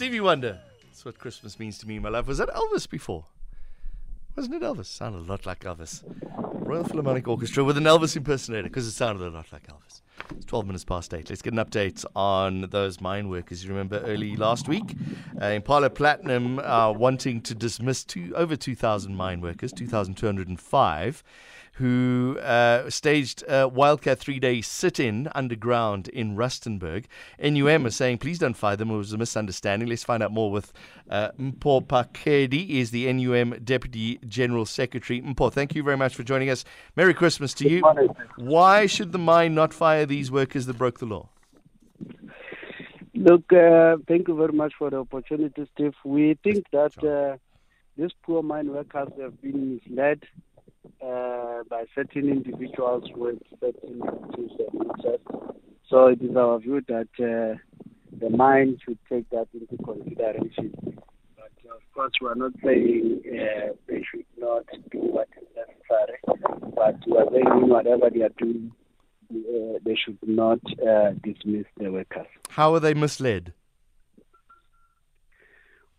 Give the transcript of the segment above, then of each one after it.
Stevie Wonder. That's what Christmas means to me, my love. Was that Elvis before? Wasn't it Elvis? Sounded a lot like Elvis. Royal Philharmonic Orchestra with an Elvis impersonator because it sounded a lot like Elvis. It's 12 minutes past 8. Let's get an update on those mine workers. You remember early last week, uh, Impala Platinum uh, wanting to dismiss two, over 2,000 mine workers, 2,205 who uh, staged a Wildcat three day sit in underground in Rustenburg. NUM is saying, please don't fire them. It was a misunderstanding. Let's find out more with uh, Mpho Phakedi, is the NUM Deputy General Secretary. Mpho, thank you very much for joining us. Merry Christmas to you. Why should the mine not fire these workers that broke the law? Look, uh, thank you very much for the opportunity, Steve. We think that uh, these poor mine workers have been misled uh, by certain individuals with certain interests. So it is our view that uh, the mine should take that into consideration. But of course, we are not saying uh, they should not do what is necessary, but we are saying whatever they are doing, uh, they should not uh, dismiss the workers. How are they misled?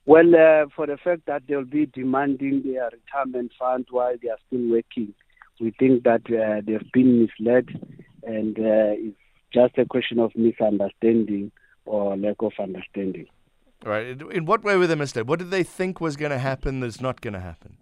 Well, uh, for the fact that they'll be demanding their retirement fund while they are still working, we think that uh, they've been misled and uh, it's just a question of misunderstanding or lack of understanding. Right. In what way were they misled? What did they think was going to happen that's not going to happen?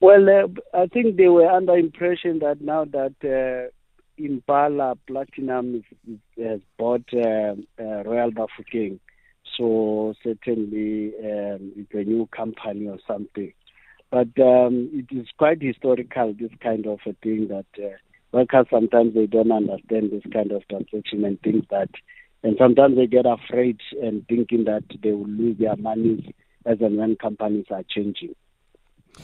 Well, uh, I think they were under impression that now that uh, Impala Platinum is, is, has bought uh, uh, Royal Bafokeng. So certainly um, it's a new company or something. But um, it is quite historical, this kind of a thing that uh, workers sometimes they don't understand this kind of transaction and think that, and sometimes they get afraid and thinking that they will lose their money as and when companies are changing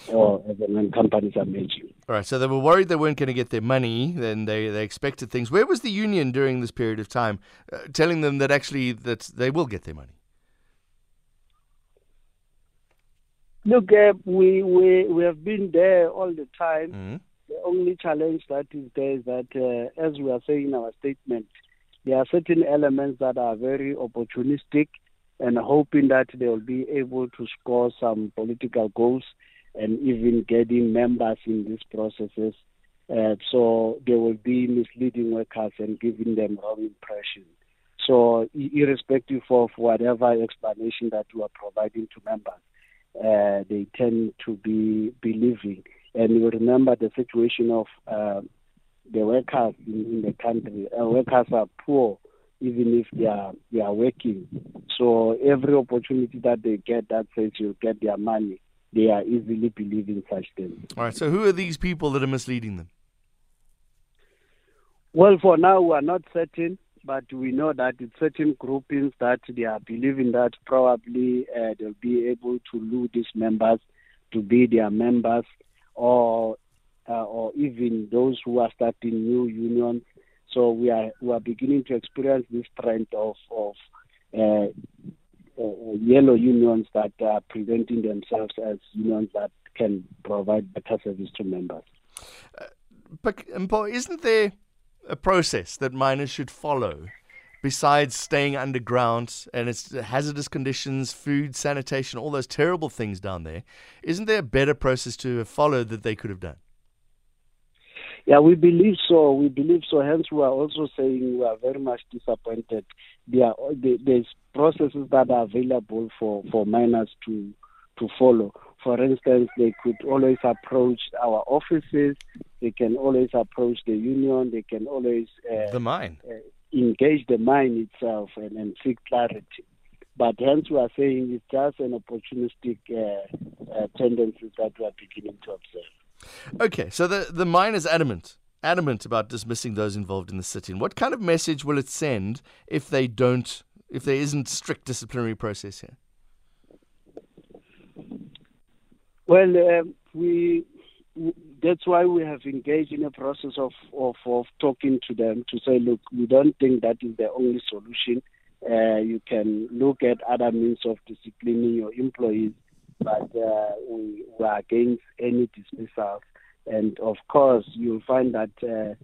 or when companies are merging. All right, so they were worried they weren't going to get their money, then they, they expected things. Where was the union during this period of time, uh, telling them that actually that they will get their money? Look, uh, we, we we have been there all the time. Mm-hmm. The only challenge that is there is that, uh, as we are saying in our statement, there are certain elements that are very opportunistic and hoping that they will be able to score some political goals and even getting members in these processes. Uh, so they will be misleading workers and giving them wrong impression. So irrespective of whatever explanation that you are providing to members, uh, they tend to be believing. And you remember the situation of uh, the workers in, in the country. Uh, workers are poor even if they are they are working. So every opportunity that they get that says you get their money, they are easily believing such things. All right. So who are these people that are misleading them? Well, for now we are not certain, but we know that it's certain groupings that they are believing that probably uh, they'll be able to lure these members to be their members, or uh, or even those who are starting new unions. So we are we are beginning to experience this trend of of uh, uh, yellow unions that are presenting themselves as unions that can provide better service to members. Uh, but isn't there a process that miners should follow besides staying underground and it's hazardous conditions, food, sanitation, all those terrible things down there? Isn't there a better process to follow that they could have done? Yeah, we believe so. We believe so. Hence, we are also saying we are very much disappointed. There are there's processes that are available for for miners to to follow. For instance, they could always approach our offices. They can always approach the union. They can always uh, the mine uh, engage the mine itself and, and seek clarity. But hence, we are saying it's just an opportunistic uh, uh, tendency that we are beginning to observe. Okay, so the the mine is adamant adamant about dismissing those involved in the sit-in. What kind of message will it send if they don't, if there isn't strict disciplinary process here? Well, uh, we that's why we have engaged in a process of, of, of talking to them to say, look, we don't think that is the only solution. Uh, you can look at other means of disciplining your employees, but uh, we, are against any dismissal. And of course, you'll find that uh,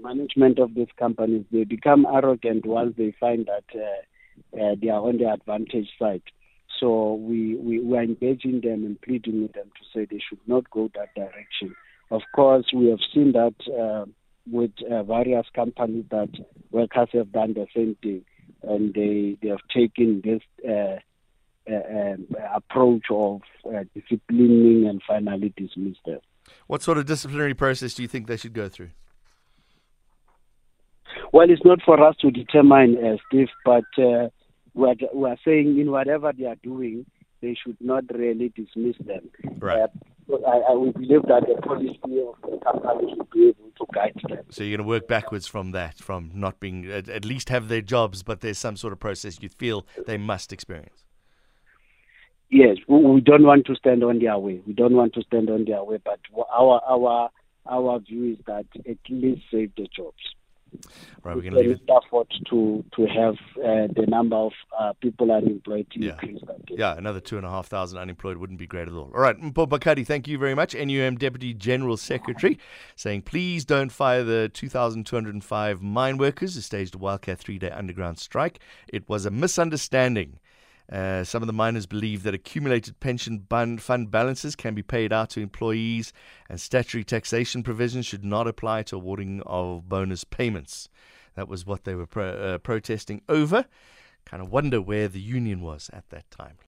management of these companies, they become arrogant once they find that uh, uh, they are on the advantage side. So we, we, we are engaging them and pleading with them to say they should not go that direction. Of course, we have seen that uh, with uh, various companies that workers have done the same thing, and they, they have taken this uh, approach of uh, disciplining and finally dismiss them. What sort of disciplinary process do you think they should go through? Well, it's not for us to determine, uh, Steve, but uh, we're, we're saying in whatever they are doing, they should not really dismiss them. Right. Uh, I, I would believe that the policy of the company should be able to guide them. So you're going to work backwards from that, from not being at, at least have their jobs, but there's some sort of process you feel they must experience. Yes, we, don't want to stand on their way. We don't want to stand on their way, but our our our view is that at least save the jobs. Right, we can leave it. effort to to have uh, the number of uh, people unemployed to Yeah. increase. Yeah, another two and a half thousand unemployed wouldn't be great at all. All right, Mpho Phakedi, thank you very much. NUM Deputy General Secretary saying, please don't fire the 2,205 mine workers who staged a Wildcat three day underground strike. It was a misunderstanding. Uh, some of the miners believe that accumulated pension fund balances can be paid out to employees, and statutory taxation provisions should not apply to awarding of bonus payments. That was what they were pro- uh, protesting over. Kind of wonder where the union was at that time.